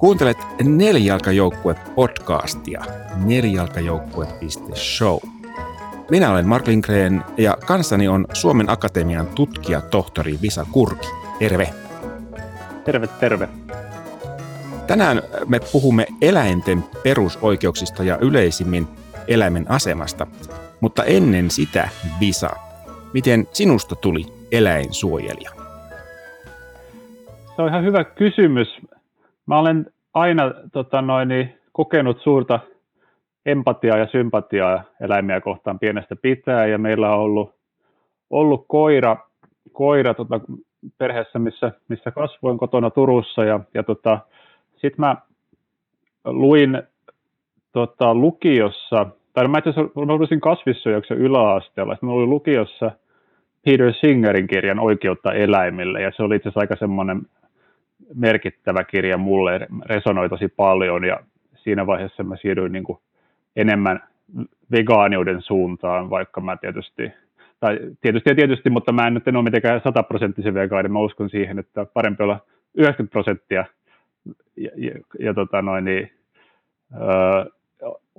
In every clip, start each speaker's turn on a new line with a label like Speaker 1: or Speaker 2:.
Speaker 1: Kuuntelet Nelijalkajoukkue-podcastia nelijalkajoukkue.show. Minä olen Mark Lindgren ja kanssani on Suomen Akatemian tutkija tohtori Visa Kurki. Terve.
Speaker 2: Terve, terve.
Speaker 1: Tänään me puhumme eläinten perusoikeuksista ja yleisimmin eläimen asemasta. Mutta ennen sitä, Visa, miten sinusta tuli eläinsuojelija?
Speaker 2: Se on ihan hyvä kysymys. Mä olen aina tota noin, kokenut suurta empatiaa ja sympatiaa eläimiä kohtaan pienestä pitää ja meillä on ollut, ollut koira, koira tota, perheessä, missä, missä kasvoin kotona Turussa. Ja, ja tota, sitten mä luin tota, lukiossa, tai mä itse asiassa kasvissyöjäksi yläasteella, sitten mä luin lukiossa Peter Singerin kirjan Oikeutta eläimille, ja se oli itse asiassa aika semmoinen merkittävä kirja mulle, resonoi tosi paljon, ja siinä vaiheessa mä siirryin niin kuin enemmän vegaaniuden suuntaan, vaikka mä tietysti, tai tietysti ja tietysti, mutta mä en nyt en ole mitenkään sataprosenttisen vegaani, mä uskon siihen, että parempi olla 90 prosenttia ja, ja, ja tota noin, niin, öö,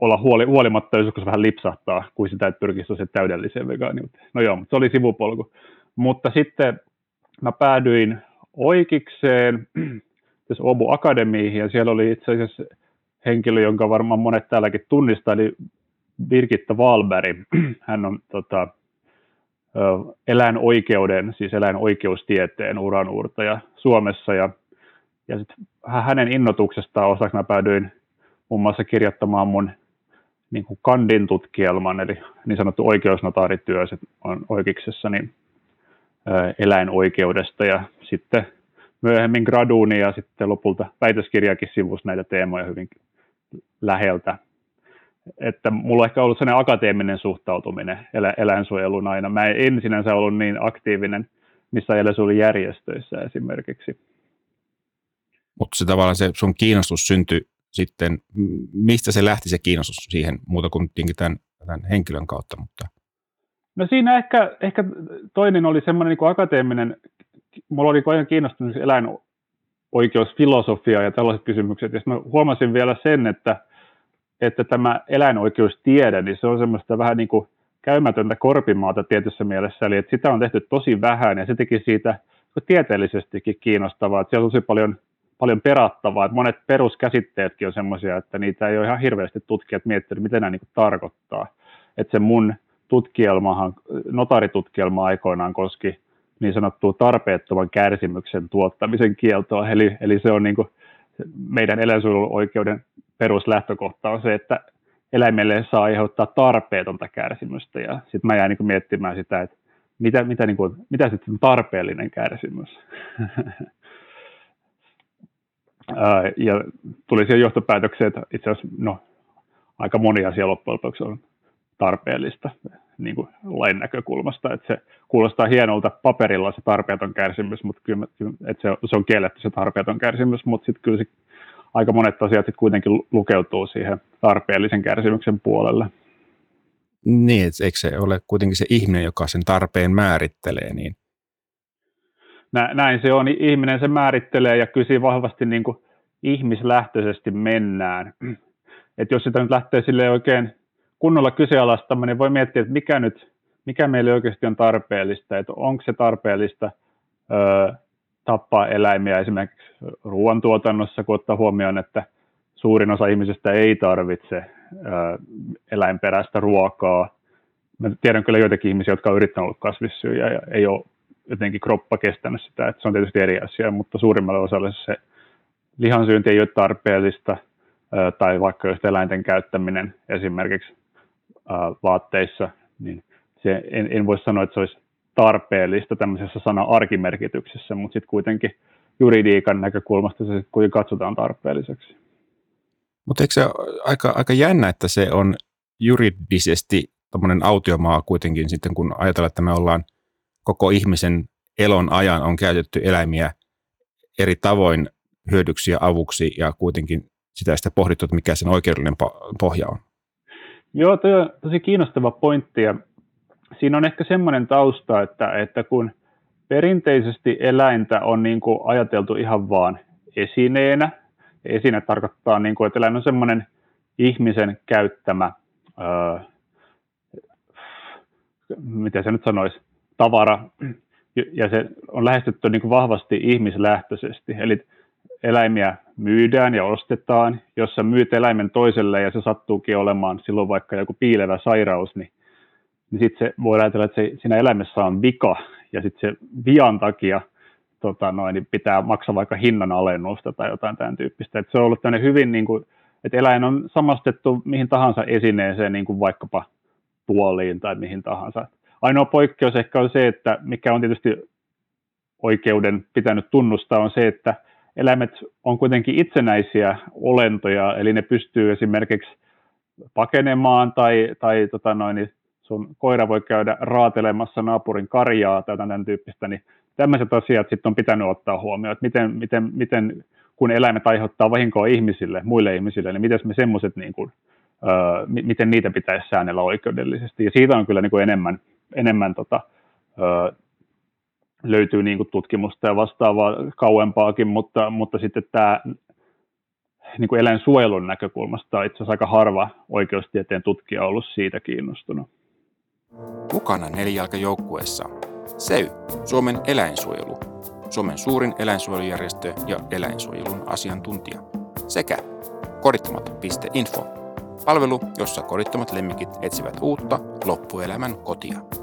Speaker 2: olla huoli, huolimatta, jos joskus vähän lipsahtaa, kuin sitä, että pyrkisi se täydelliseen vegaaniuteen. No joo, mutta se oli sivupolku. Mutta sitten mä päädyin oikeikseen tässä Obu Akademiihin, ja siellä oli itse asiassa henkilö, jonka varmaan monet täälläkin tunnistaa, eli Birgitta Wahlberg. Hän on tota, eläinoikeuden, siis eläinoikeustieteen uranuurtaja Suomessa, ja, ja sit hänen innotuksestaan osaksi mä päädyin muun muassa kirjoittamaan mun niin kuin kandin tutkielman, eli niin sanottu oikeusnotaarityö se on oikeuksessa niin, eläinoikeudesta, ja sitten myöhemmin graduuni ja sitten lopulta väitöskirjakin sivusi näitä teemoja hyvin läheltä. Että mulla on ehkä ollut sellainen akateeminen suhtautuminen elä, eläinsuojeluun aina. Mä en sinänsä ollut niin aktiivinen missä eläinsuojelujärjestöissä esimerkiksi.
Speaker 1: Mutta se tavallaan se sun kiinnostus syntyi sitten, mistä se lähti se kiinnostus siihen muuta kuin tämän, tämän henkilön kautta? Mutta...
Speaker 2: No siinä ehkä, ehkä toinen oli semmoinen niin akateeminen, mulla oli aina kiinnostunut eläinoikeusfilosofia ja tällaiset kysymykset, ja mä huomasin vielä sen, että, että tämä eläinoikeustiede, niin se on semmoista vähän niin kuin käymätöntä korpimaata tietyssä mielessä, eli että sitä on tehty tosi vähän, ja se teki siitä tieteellisestikin kiinnostavaa, että siellä on tosi paljon paljon perattavaa. Että monet peruskäsitteetkin on sellaisia, että niitä ei ole ihan hirveästi tutkijat miettinyt, mitä nämä niin tarkoittaa. Että se mun tutkielmahan, notaritutkielma aikoinaan koski niin sanottua tarpeettoman kärsimyksen tuottamisen kieltoa. Eli, eli se on niin kuin meidän eläinsuojeluoikeuden peruslähtökohta on se, että eläimelle saa aiheuttaa tarpeetonta kärsimystä. Ja sitten mä jäin niin miettimään sitä, että mitä, mitä, niin kuin, mitä sitten tarpeellinen kärsimys. ja tuli siihen johtopäätökseen, että itse asiassa no, aika moni asia loppujen lopuksi on tarpeellista niin kuin lain näkökulmasta, että se kuulostaa hienolta paperilla se tarpeeton kärsimys, mutta kyllä, että se, se on kielletty se tarpeeton kärsimys, mutta sitten kyllä se, aika monet asiat sitten kuitenkin lukeutuu siihen tarpeellisen kärsimyksen puolelle.
Speaker 1: Niin, että eikö se ole kuitenkin se ihminen, joka sen tarpeen määrittelee, niin
Speaker 2: näin se on, ihminen se määrittelee ja kyllä vahvasti niin kuin ihmislähtöisesti mennään. Et jos sitä nyt lähtee sille oikein kunnolla kyseenalaistamaan, niin voi miettiä, että mikä nyt, mikä meille oikeasti on tarpeellista, että onko se tarpeellista ö, tappaa eläimiä esimerkiksi ruoantuotannossa, kun ottaa huomioon, että suurin osa ihmisistä ei tarvitse ö, eläinperäistä ruokaa. Mä tiedän kyllä joitakin ihmisiä, jotka on yrittänyt olla kasvissyöjä ja ei ole jotenkin kroppa kestänyt sitä, että se on tietysti eri asia, mutta suurimmalle osalle se lihansyönti ei ole tarpeellista, tai vaikka eläinten käyttäminen esimerkiksi vaatteissa, niin se, en, en voi sanoa, että se olisi tarpeellista tämmöisessä sana-arkimerkityksessä, mutta sitten kuitenkin juridiikan näkökulmasta se sitten katsotaan tarpeelliseksi.
Speaker 1: Mutta eikö se aika, aika jännä, että se on juridisesti tämmöinen autiomaa kuitenkin sitten, kun ajatellaan, että me ollaan – koko ihmisen elon ajan on käytetty eläimiä eri tavoin hyödyksi ja avuksi ja kuitenkin sitä sitä pohdittu, että mikä sen oikeudellinen pohja on.
Speaker 2: Joo, tuo on tosi kiinnostava pointti ja siinä on ehkä semmoinen tausta, että, että kun perinteisesti eläintä on niin kuin ajateltu ihan vaan esineenä, esine tarkoittaa, niin kuin, että eläin on semmoinen ihmisen käyttämä, öö, miten se nyt sanoisi, tavara, ja se on lähestytty niin kuin vahvasti ihmislähtöisesti. Eli eläimiä myydään ja ostetaan. Jos sä myyt eläimen toiselle ja se sattuukin olemaan silloin vaikka joku piilevä sairaus, niin, niin sitten se voi ajatella, että se, siinä eläimessä on vika ja sitten se vian takia tota noin, niin pitää maksaa vaikka hinnan alennusta tai jotain tämän tyyppistä. Et se on ollut hyvin, niin kuin, että eläin on samastettu mihin tahansa esineeseen, niin kuin vaikkapa tuoliin tai mihin tahansa. Ainoa poikkeus ehkä on se, että mikä on tietysti oikeuden pitänyt tunnustaa, on se, että eläimet on kuitenkin itsenäisiä olentoja, eli ne pystyy esimerkiksi pakenemaan tai, tai tota noin, niin sun koira voi käydä raatelemassa naapurin karjaa tai tämän tyyppistä, niin tämmöiset asiat sitten on pitänyt ottaa huomioon, että miten, miten, miten kun eläimet aiheuttaa vahinkoa ihmisille, muille ihmisille, niin miten me semmoiset, niin kuin, öö, miten niitä pitäisi säännellä oikeudellisesti. Ja siitä on kyllä niin kuin enemmän, enemmän tota, öö, löytyy niin kuin tutkimusta ja vastaavaa kauempaakin, mutta, mutta sitten tämä niin eläinsuojelun näkökulmasta on itse asiassa aika harva oikeustieteen tutkija ollut siitä kiinnostunut.
Speaker 1: Mukana nelijalkajoukkueessa SEY, Suomen eläinsuojelu, Suomen suurin eläinsuojelujärjestö ja eläinsuojelun asiantuntija, sekä kodittomat.info, palvelu, jossa kodittomat lemmikit etsivät uutta loppuelämän kotia.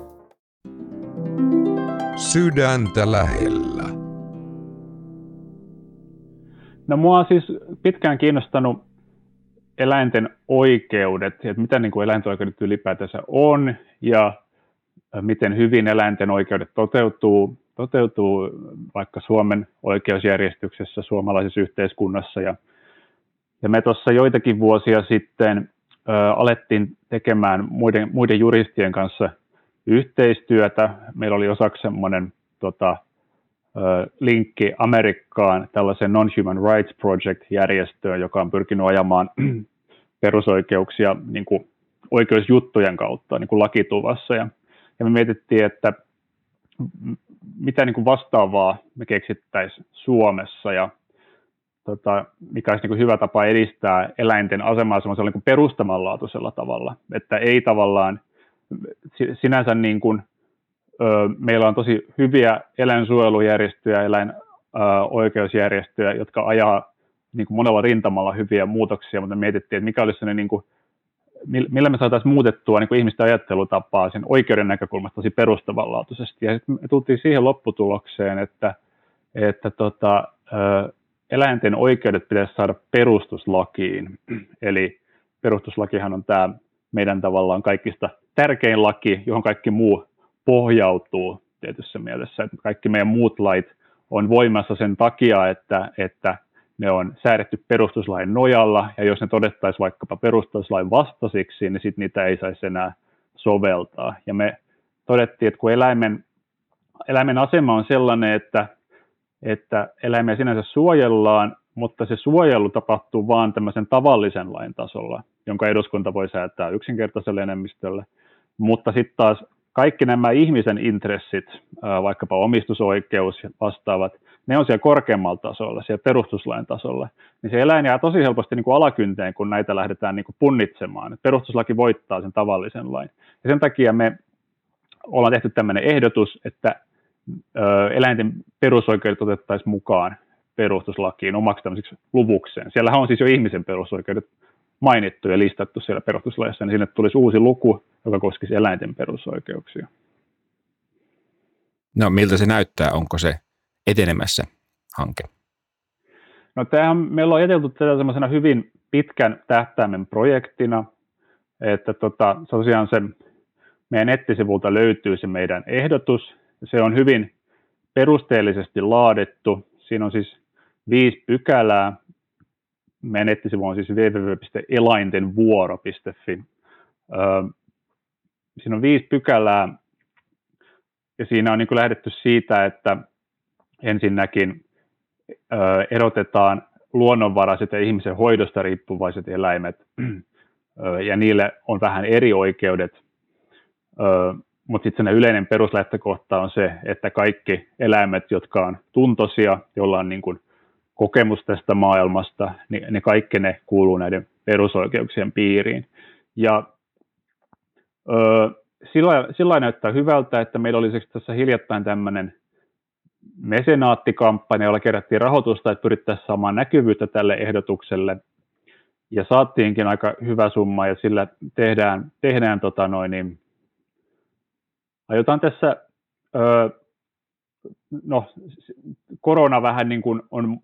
Speaker 3: Sydäntä lähellä.
Speaker 2: No mua on siis pitkään kiinnostanut eläinten oikeudet, että mitä niin kuin eläinten oikeudet ylipäätänsä on ja miten hyvin eläinten oikeudet toteutuu, toteutuu vaikka Suomen oikeusjärjestyksessä, suomalaisessa yhteiskunnassa. Ja, ja me tuossa joitakin vuosia sitten ö, alettiin tekemään muiden, muiden juristien kanssa yhteistyötä. Meillä oli osaksi semmoinen tota, linkki Amerikkaan tällaisen Non-Human Rights Project-järjestöön, joka on pyrkinyt ajamaan perusoikeuksia niin kuin oikeusjuttujen kautta niin kuin lakituvassa. Ja ja me mietittiin, että mitä niin kuin vastaavaa me keksittäisiin Suomessa ja tota, mikä olisi niin kuin hyvä tapa edistää eläinten asemaa semmoisella niin perustamanlaatuisella tavalla, että ei tavallaan sinänsä niin kuin, ö, meillä on tosi hyviä eläinsuojelujärjestöjä, eläinoikeusjärjestöjä, jotka ajaa niin kuin monella rintamalla hyviä muutoksia, mutta me mietittiin, että mikä olisi niin kuin millä me saataisiin muutettua niin kuin ihmisten ajattelutapaa sen oikeuden näkökulmasta tosi perustavanlaatuisesti. Ja sitten me tultiin siihen lopputulokseen, että, että tota, eläinten oikeudet pitäisi saada perustuslakiin. Eli perustuslakihan on tämä meidän tavallaan kaikista tärkein laki, johon kaikki muu pohjautuu tietyssä mielessä. Että kaikki meidän muut lait on voimassa sen takia, että, että ne on säädetty perustuslain nojalla, ja jos ne todettaisiin vaikkapa perustuslain vastaisiksi, niin sitten niitä ei saisi enää soveltaa. Ja me todettiin, että kun eläimen, eläimen asema on sellainen, että, että eläimiä sinänsä suojellaan, mutta se suojelu tapahtuu vain tämmöisen tavallisen lain tasolla, jonka eduskunta voi säätää yksinkertaiselle enemmistölle. Mutta sitten taas kaikki nämä ihmisen intressit, vaikkapa omistusoikeus ja vastaavat, ne on siellä korkeammalla tasolla, siellä perustuslain tasolla, niin se eläin jää tosi helposti niin kuin alakynteen, kun näitä lähdetään niin kuin punnitsemaan. Perustuslaki voittaa sen tavallisen lain. Ja sen takia me ollaan tehty tämmöinen ehdotus, että eläinten perusoikeudet otettaisiin mukaan perustuslakiin omaksi tämmöiseksi luvukseen. Siellähän on siis jo ihmisen perusoikeudet mainittu ja listattu siellä perustuslaissa, niin sinne tulisi uusi luku, joka koskisi eläinten perusoikeuksia.
Speaker 1: No miltä se näyttää? Onko se etenemässä hanke?
Speaker 2: No tämä, meillä on etelty tätä semmoisena hyvin pitkän tähtäimen projektina, että tota, tosiaan se meidän nettisivulta löytyy se meidän ehdotus. Se on hyvin perusteellisesti laadittu. Siinä on siis viisi pykälää. Meidän nettisivu on siis www.elaintenvuoro.fi. Siinä on viisi pykälää ja siinä on niin lähdetty siitä, että ensinnäkin erotetaan luonnonvaraiset ja ihmisen hoidosta riippuvaiset eläimet, ja niille on vähän eri oikeudet, mutta sitten yleinen peruslähtökohta on se, että kaikki eläimet, jotka on tuntoisia, joilla on niin kuin kokemus tästä maailmasta, niin, niin kaikki ne kuuluu näiden perusoikeuksien piiriin. Ja ö, sillä, sillä näyttää hyvältä, että meillä oli tässä hiljattain tämmöinen mesenaattikampanja, jolla kerättiin rahoitusta, että pyrittäisiin saamaan näkyvyyttä tälle ehdotukselle. Ja saattiinkin aika hyvä summa, ja sillä tehdään, tehdään tota noin, niin, aiotaan tässä, ö, no korona vähän niin kuin on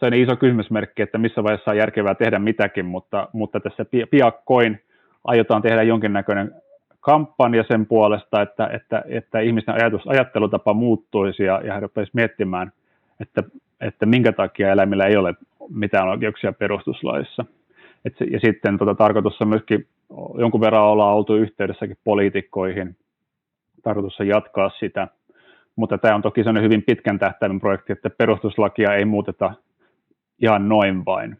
Speaker 2: sellainen iso kysymysmerkki, että missä vaiheessa on järkevää tehdä mitäkin, mutta, mutta tässä piakkoin aiotaan tehdä jonkinnäköinen kampanja sen puolesta, että, että, että ihmisten ajatus, ajattelutapa muuttuisi ja, ja he miettimään, että, että minkä takia eläimillä ei ole mitään oikeuksia perustuslaissa. Et se, ja sitten tota, tarkoitus on myöskin jonkun verran olla oltu yhteydessäkin poliitikkoihin, tarkoitus on jatkaa sitä, mutta tämä on toki sellainen hyvin pitkän tähtäimen projekti, että perustuslakia ei muuteta ihan noin vain.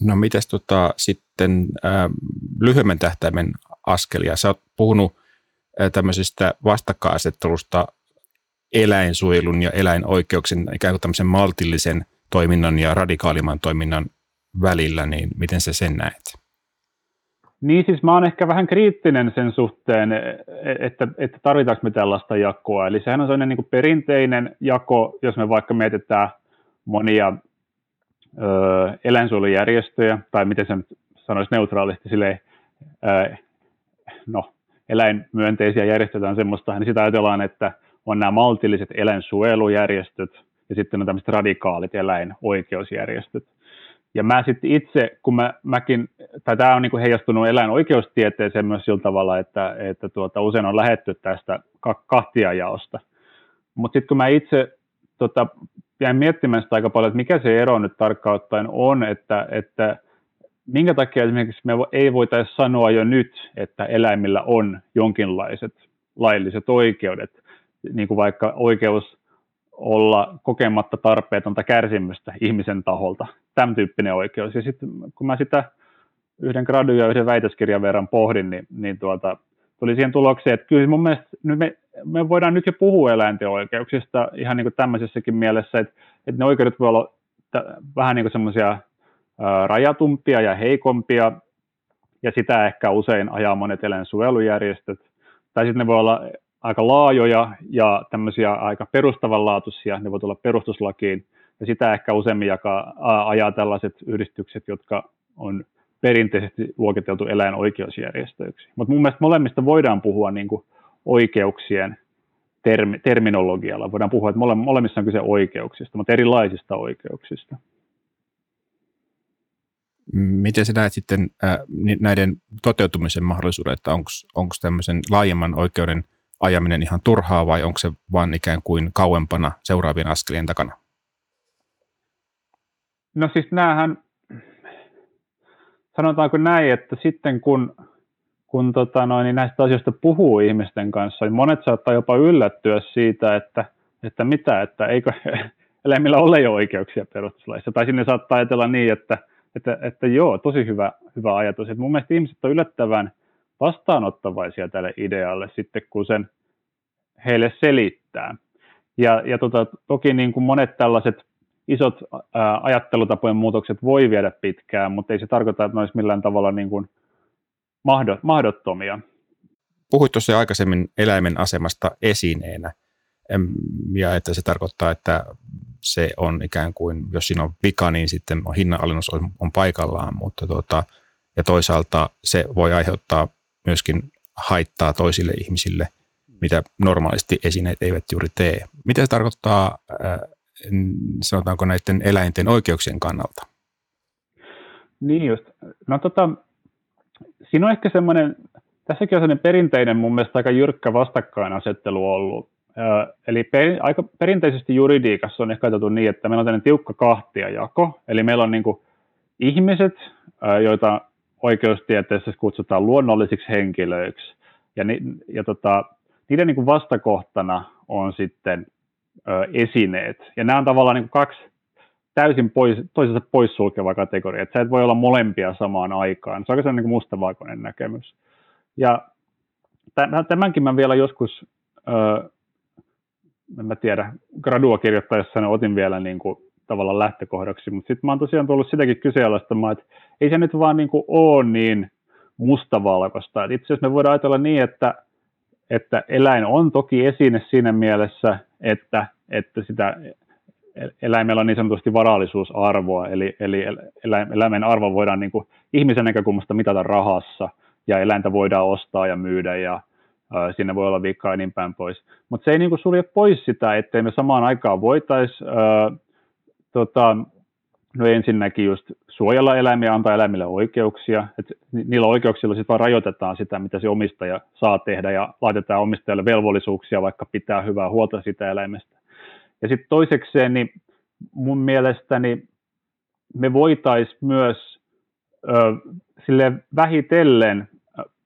Speaker 1: No mitäs tota, sitten äh, lyhyemmän tähtäimen askelia? Sä oot puhunut äh, tämmöisestä vastakkainasettelusta eläinsuojelun ja eläinoikeuksien ikään kuin tämmöisen maltillisen toiminnan ja radikaalimman toiminnan välillä, niin miten sä sen näet?
Speaker 2: Niin siis mä oon ehkä vähän kriittinen sen suhteen, että, että tarvitaanko me tällaista jakoa. Eli sehän on sellainen niin perinteinen jako, jos me vaikka mietitään monia ö, eläinsuojelujärjestöjä, tai miten se nyt sanoisi neutraalisti, silleen, ö, no, eläinmyönteisiä järjestöjä on semmoista, niin sitä ajatellaan, että on nämä maltilliset eläinsuojelujärjestöt, ja sitten on tämmöiset radikaalit eläinoikeusjärjestöt. Ja mä sitten itse, kun mä, mäkin, tai tämä on niin kuin heijastunut eläinoikeustieteeseen myös sillä tavalla, että, että tuota, usein on lähetty tästä kahtiajaosta. Mutta sitten kun mä itse tota, jäin miettimään sitä aika paljon, että mikä se ero nyt tarkkaan ottaen on, että, että minkä takia esimerkiksi me ei voitaisiin sanoa jo nyt, että eläimillä on jonkinlaiset lailliset oikeudet, niin kuin vaikka oikeus olla kokematta tarpeetonta kärsimystä ihmisen taholta, tämän tyyppinen oikeus. Ja sitten kun mä sitä yhden gradu ja yhden väitöskirjan verran pohdin, niin, niin tuota, tuli siihen tulokseen, että kyllä mun mielestä nyt me, me voidaan nyt jo puhua eläinten oikeuksista ihan niin kuin tämmöisessäkin mielessä, että, että ne oikeudet voi olla t- vähän niin kuin semmoisia rajatumpia ja heikompia, ja sitä ehkä usein ajaa monet eläinsuojelujärjestöt, tai sitten ne voi olla aika laajoja ja tämmöisiä aika perustavanlaatuisia, ne voi tulla perustuslakiin, ja sitä ehkä useammin jakaa, ajaa tällaiset yhdistykset, jotka on perinteisesti luokiteltu eläinoikeusjärjestöiksi. Mutta mun mielestä molemmista voidaan puhua niin kuin oikeuksien termi, terminologialla. Voidaan puhua, että mole, molemmissa on kyse oikeuksista, mutta erilaisista oikeuksista.
Speaker 1: Miten sä näet sitten äh, näiden toteutumisen mahdollisuuden, että onko tämmöisen laajemman oikeuden ajaminen ihan turhaa vai onko se vain ikään kuin kauempana seuraavien askelien takana?
Speaker 2: No siis näähän, sanotaanko näin, että sitten kun, kun tota noin, niin näistä asioista puhuu ihmisten kanssa, niin monet saattaa jopa yllättyä siitä, että, että mitä, että eikö eläimillä ole jo oikeuksia perustuslaissa. Tai sinne saattaa ajatella niin, että, että, että joo, tosi hyvä, hyvä ajatus. Et mun mielestä ihmiset on yllättävän vastaanottavaisia tälle idealle sitten, kun sen heille selittää. Ja, ja tota, toki niin kuin monet tällaiset isot ää, ajattelutapojen muutokset voi viedä pitkään, mutta ei se tarkoita, että ne olisi millään tavalla niin kuin mahdottomia.
Speaker 1: Puhuit tuossa aikaisemmin eläimen asemasta esineenä, ja että se tarkoittaa, että se on ikään kuin, jos siinä on vika, niin sitten hinnanalennus on, on paikallaan, mutta tuota, ja toisaalta se voi aiheuttaa myöskin haittaa toisille ihmisille, mitä normaalisti esineet eivät juuri tee. Mitä se tarkoittaa sanotaanko näiden eläinten oikeuksien kannalta?
Speaker 2: Niin just. No tota, siinä on ehkä semmoinen, tässäkin on semmoinen perinteinen mun mielestä aika jyrkkä vastakkainasettelu ollut. Eli per, aika perinteisesti juridiikassa on ehkä ajateltu niin, että meillä on tämmöinen tiukka kahtiajako, eli meillä on niin kuin ihmiset, joita oikeustieteessä kutsutaan luonnollisiksi henkilöiksi, ja, ni, ja tota, niiden niin kuin vastakohtana on sitten ö, esineet. Ja nämä on tavallaan niin kaksi täysin pois, toisessa poissulkeva kategoria, että sä et voi olla molempia samaan aikaan. Se on aika niin mustavalkoinen näkemys. Ja tämänkin mä vielä joskus ö, en mä tiedä, gradua kirjoittaessa otin vielä niin kuin, tavallaan lähtökohdaksi, mutta sitten mä oon tosiaan tullut sitäkin kyseenalaistamaan, että ei se nyt vaan niin kuin ole niin mustavalkoista. itse asiassa me voidaan ajatella niin, että, että eläin on toki esine siinä mielessä, että, että sitä eläimellä on niin sanotusti varallisuusarvoa, eli, eli eläimen arvo voidaan niin kuin ihmisen näkökulmasta mitata rahassa, ja eläintä voidaan ostaa ja myydä, ja ä, siinä voi olla viikkaa niin päin pois. Mutta se ei niin kuin sulje pois sitä, ettei me samaan aikaan voitaisiin tota, no ensinnäkin just suojella eläimiä, antaa eläimille oikeuksia. Et niillä oikeuksilla sitten vaan rajoitetaan sitä, mitä se omistaja saa tehdä ja laitetaan omistajalle velvollisuuksia, vaikka pitää hyvää huolta sitä eläimestä. Ja sitten toisekseen, niin mun mielestäni me voitaisiin myös ö, sille vähitellen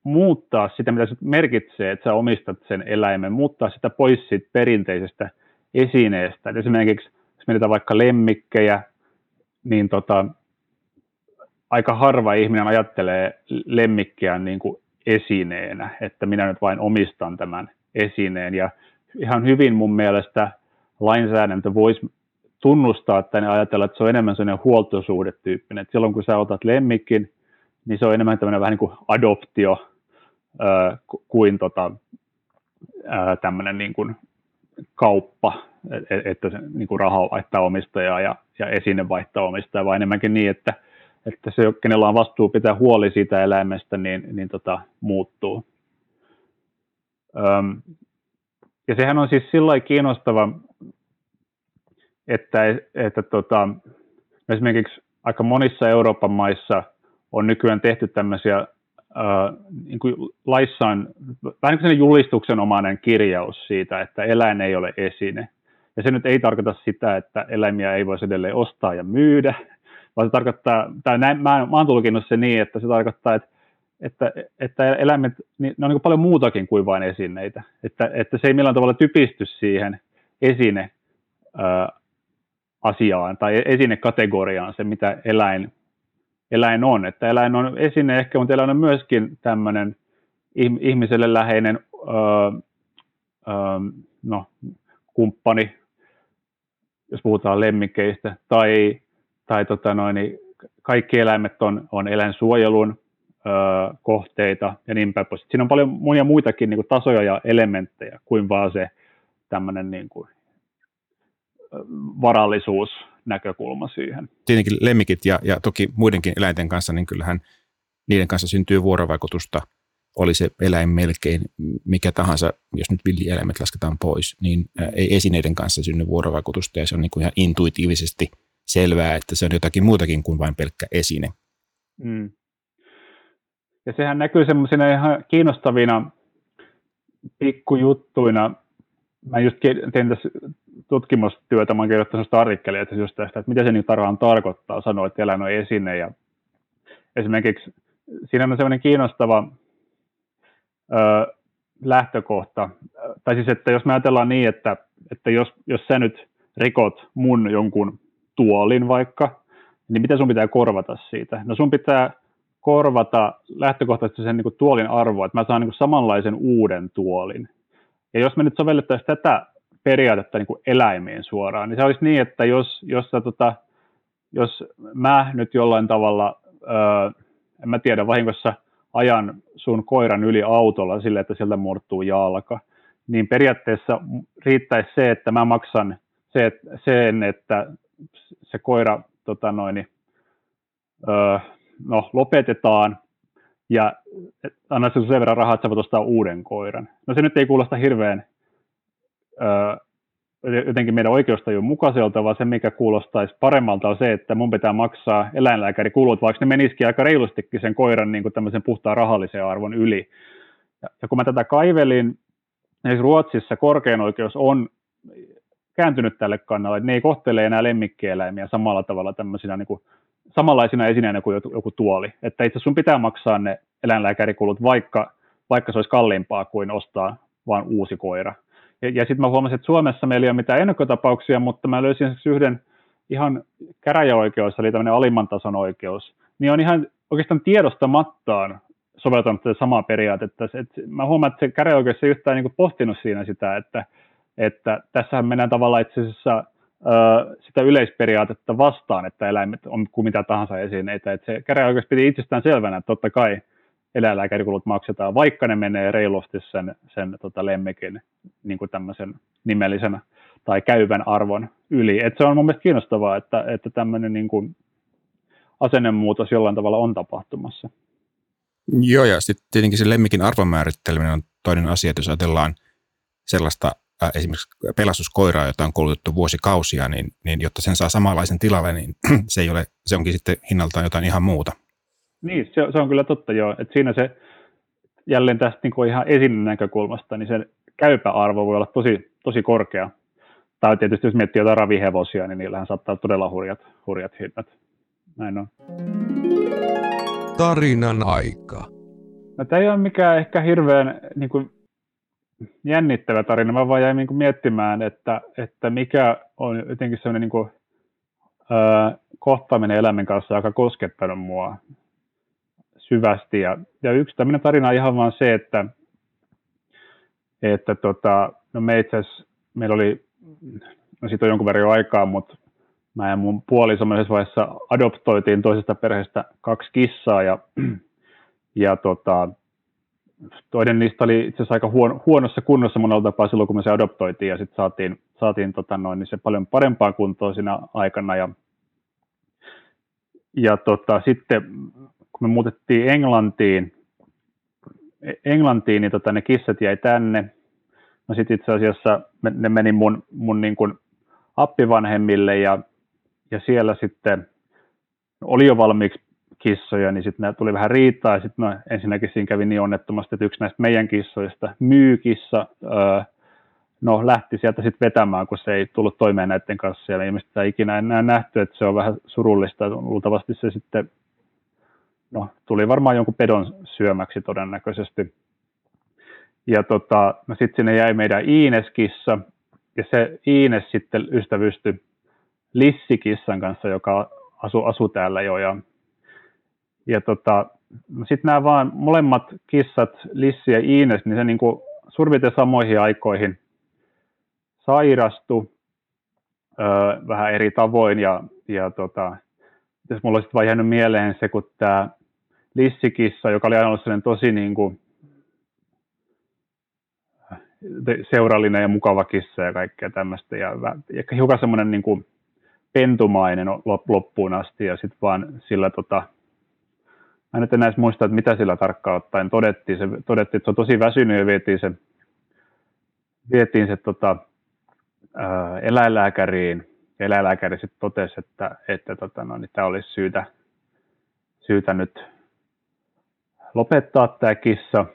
Speaker 2: muuttaa sitä, mitä se merkitsee, että sä omistat sen eläimen, muuttaa sitä pois siitä perinteisestä esineestä. Et esimerkiksi jos mietitään vaikka lemmikkejä, niin tota, aika harva ihminen ajattelee lemmikkiä niin kuin esineenä, että minä nyt vain omistan tämän esineen. Ja ihan hyvin mun mielestä lainsäädäntö voisi tunnustaa tai ajatella, että se on enemmän sellainen huoltosuhdetyyppinen. Että silloin kun sä otat lemmikin, niin se on enemmän tämmöinen vähän niin kuin adoptio ää, kuin tota, tämmöinen niin kuin kauppa, että niin kuin raha vaihtaa omistajaa ja, ja esine vaihtaa omistajaa, vaan enemmänkin niin, että, että se, kenellä on vastuu pitää huoli siitä eläimestä, niin, niin tota, muuttuu. Öm, ja sehän on siis sillä kiinnostava, että, että tota, esimerkiksi aika monissa Euroopan maissa on nykyään tehty tämmöisiä niin kuin laissa on vähän niin kuin julistuksenomainen kirjaus siitä, että eläin ei ole esine. Ja se nyt ei tarkoita sitä, että eläimiä ei voisi edelleen ostaa ja myydä, vaan se tarkoittaa, tai näin, mä, mä oon tulkinut se niin, että se tarkoittaa, että, että, että eläimet, niin ne on niin paljon muutakin kuin vain esineitä. Että, että se ei millään tavalla typisty siihen esine ää, asiaan tai esinekategoriaan se, mitä eläin eläin on. Että eläin on esine ehkä, mutta eläin on myöskin tämmöinen ihmiselle läheinen öö, öö, no, kumppani, jos puhutaan lemmikeistä, tai, tai tota noin, niin kaikki eläimet on, on eläinsuojelun öö, kohteita ja niin päin pois. Siinä on paljon monia muitakin niin kuin tasoja ja elementtejä kuin vaan se tämmöinen niin kuin, varallisuus näkökulma siihen.
Speaker 1: Tietenkin lemmikit ja, ja toki muidenkin eläinten kanssa, niin kyllähän niiden kanssa syntyy vuorovaikutusta, oli se eläin melkein mikä tahansa, jos nyt villieläimet lasketaan pois, niin ei esineiden kanssa synny vuorovaikutusta ja se on niin kuin ihan intuitiivisesti selvää, että se on jotakin muutakin kuin vain pelkkä esine. Mm.
Speaker 2: Ja sehän näkyy semmoisina ihan kiinnostavina pikkujuttuina. Mä just tein tässä tutkimustyötä, mä oon kirjoittanut artikkelia että just tästä, että mitä se nyt tarkkaan tarkoittaa sanoa, että eläin on esine. Ja esimerkiksi siinä on sellainen kiinnostava ö, lähtökohta, tai siis, että jos me ajatellaan niin, että, että jos, jos sä nyt rikot mun jonkun tuolin vaikka, niin mitä sun pitää korvata siitä? No sun pitää korvata lähtökohtaisesti sen niin kuin tuolin arvoa, että mä saan niin kuin samanlaisen uuden tuolin. Ja jos me nyt sovellettaisiin tätä periaatetta niin kuin eläimiin suoraan, niin se olisi niin, että jos, jos, sä, tota, jos mä nyt jollain tavalla, öö, en mä tiedä, vahingossa ajan sun koiran yli autolla sille, että sieltä murtuu jalka, niin periaatteessa riittäisi se, että mä maksan se, sen, että se koira tota noin, öö, no, lopetetaan ja anna sen verran rahaa, että sä voit ostaa uuden koiran. No se nyt ei kuulosta hirveän jotenkin meidän oikeustajun mukaiselta, vaan se, mikä kuulostaisi paremmalta, on se, että mun pitää maksaa eläinlääkärikulut, vaikka ne menisikin aika reilustikin sen koiran niin kuin tämmöisen puhtaan rahallisen arvon yli. Ja, kun mä tätä kaivelin, niin Ruotsissa korkein oikeus on kääntynyt tälle kannalle, että ne ei kohtele enää lemmikkieläimiä samalla tavalla tämmöisinä niin kuin, samanlaisina esineinä kuin joku, joku tuoli. Että itse sun pitää maksaa ne eläinlääkärikulut, vaikka, vaikka se olisi kalliimpaa kuin ostaa vain uusi koira. Ja, ja sitten mä huomasin, että Suomessa meillä ei ole mitään ennakkotapauksia, mutta mä löysin yhden ihan käräjäoikeus, eli tämmöinen alimman tason oikeus, niin on ihan oikeastaan tiedostamattaan soveltanut tätä samaa periaatetta. Et mä huomaan, että se käräjäoikeus ei yhtään niin pohtinut siinä sitä, että, että tässähän mennään tavallaan itse asiassa sitä yleisperiaatetta vastaan, että eläimet on kuin mitä tahansa esineitä. Että se käräjäoikeus piti itsestään selvänä, että totta kai eläinlääkärikulut maksetaan, vaikka ne menee reilusti sen, sen tota lemmekin niin kuin tämmöisen nimellisenä tai käyvän arvon yli. Et se on mun mielestä kiinnostavaa, että, että tämmöinen niin kuin asennemuutos jollain tavalla on tapahtumassa.
Speaker 1: Joo, ja sitten tietenkin se lemmikin arvon määritteleminen on toinen asia, että jos ajatellaan sellaista äh, esimerkiksi pelastuskoiraa, jota on koulutettu vuosikausia, niin, niin jotta sen saa samanlaisen tilalle, niin se, ei ole, se onkin sitten hinnaltaan jotain ihan muuta.
Speaker 2: Niin, se, se on kyllä totta joo, että siinä se jälleen tästä niin kuin ihan esinen näkökulmasta, niin se käypä arvo voi olla tosi, tosi korkea. Tai tietysti jos miettii jotain ravihevosia, niin niillähän saattaa olla todella hurjat, hurjat hinnat. Näin on.
Speaker 3: Tarinan aika.
Speaker 2: No, tämä ei ole mikään ehkä hirveän niin kuin, jännittävä tarina. Mä vaan jäin niin kuin, miettimään, että, että mikä on jotenkin sellainen niin kuin, ö, kohtaaminen eläimen kanssa, joka koskettanut mua syvästi. Ja, ja yksi tämmöinen tarina on ihan vaan se, että, että tota, no me itse meillä oli, no siitä on jonkun verran jo aikaa, mutta mä ja mun puoli semmoisessa vaiheessa adoptoitiin toisesta perheestä kaksi kissaa ja, ja tota, toinen niistä oli itse asiassa aika huono, huonossa kunnossa monella tapaa silloin, kun me se adoptoitiin ja sitten saatiin, saatiin tota noin, niin se paljon parempaa kuntoa siinä aikana ja, ja tota, sitten kun me muutettiin Englantiin, Englantiin niin tota, ne kissat jäi tänne. No sitten itse asiassa ne meni mun, mun niin kuin appivanhemmille ja, ja siellä sitten oli jo valmiiksi kissoja, niin sitten tuli vähän riitaa ja sitten no, ensinnäkin siinä kävi niin onnettomasti, että yksi näistä meidän kissoista, myykissa, öö, no lähti sieltä sitten vetämään, kun se ei tullut toimeen näiden kanssa ja ilmeisesti ikinä enää nähty, että se on vähän surullista, luultavasti se sitten no, tuli varmaan jonkun pedon syömäksi todennäköisesti. Ja tota, no sitten sinne jäi meidän Iineskissa, ja se Iines sitten ystävystyi Lissikissan kanssa, joka asu, asu täällä jo. Ja, ja tota, no sitten nämä vaan molemmat kissat, Lissi ja Iines, niin se niin kuin surviten samoihin aikoihin sairastu öö, vähän eri tavoin. Ja, ja tota, jos mulla olisi vain jäänyt mieleen se, kun tämä lissikissa, joka oli aina ollut sellainen tosi niin kuin seurallinen ja mukava kissa ja kaikkea tämmöistä. Ja ehkä hiukan semmoinen niin kuin pentumainen loppuun asti ja sitten vaan sillä tota, mä nyt enää muista, että mitä sillä tarkkaan ottaen todettiin. Se, todettiin, että se on tosi väsynyt ja vietiin se, vietiin se tota, ää, eläinlääkäriin. Eläinlääkäri sitten totesi, että, että tota, no, niin tämä olisi syytä, syytä nyt lopettaa tämä kissa.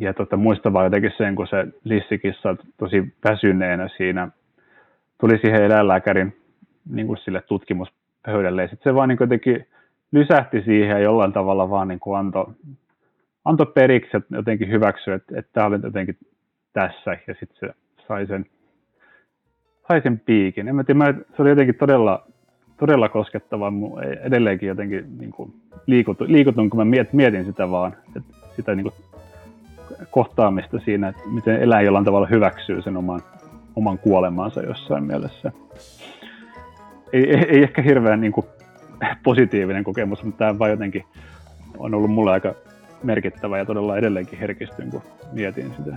Speaker 2: Ja tota, muista vaan jotenkin sen, kun se lissikissa tosi väsyneenä siinä tuli siihen eläinlääkärin niin kuin sille tutkimuspöydälle. Ja sitten se vaan niin jotenkin lysähti siihen ja jollain tavalla vaan niin kuin antoi anto periksi, että jotenkin hyväksyi, että, että tämä oli jotenkin tässä. Ja sitten se sai sen, sai sen piikin. En mä tiedä, se oli jotenkin todella todella koskettava. Edelleenkin jotenkin niin kuin liikutun, liikutun, kun mä mietin sitä vaan, että sitä niin kuin kohtaamista siinä, että miten eläin jollain tavalla hyväksyy sen oman, oman kuolemansa jossain mielessä. Ei, ei, ei ehkä hirveän niin kuin, positiivinen kokemus, mutta tämä vaan jotenkin on ollut mulle aika merkittävä ja todella edelleenkin herkistyn, kun mietin sitä.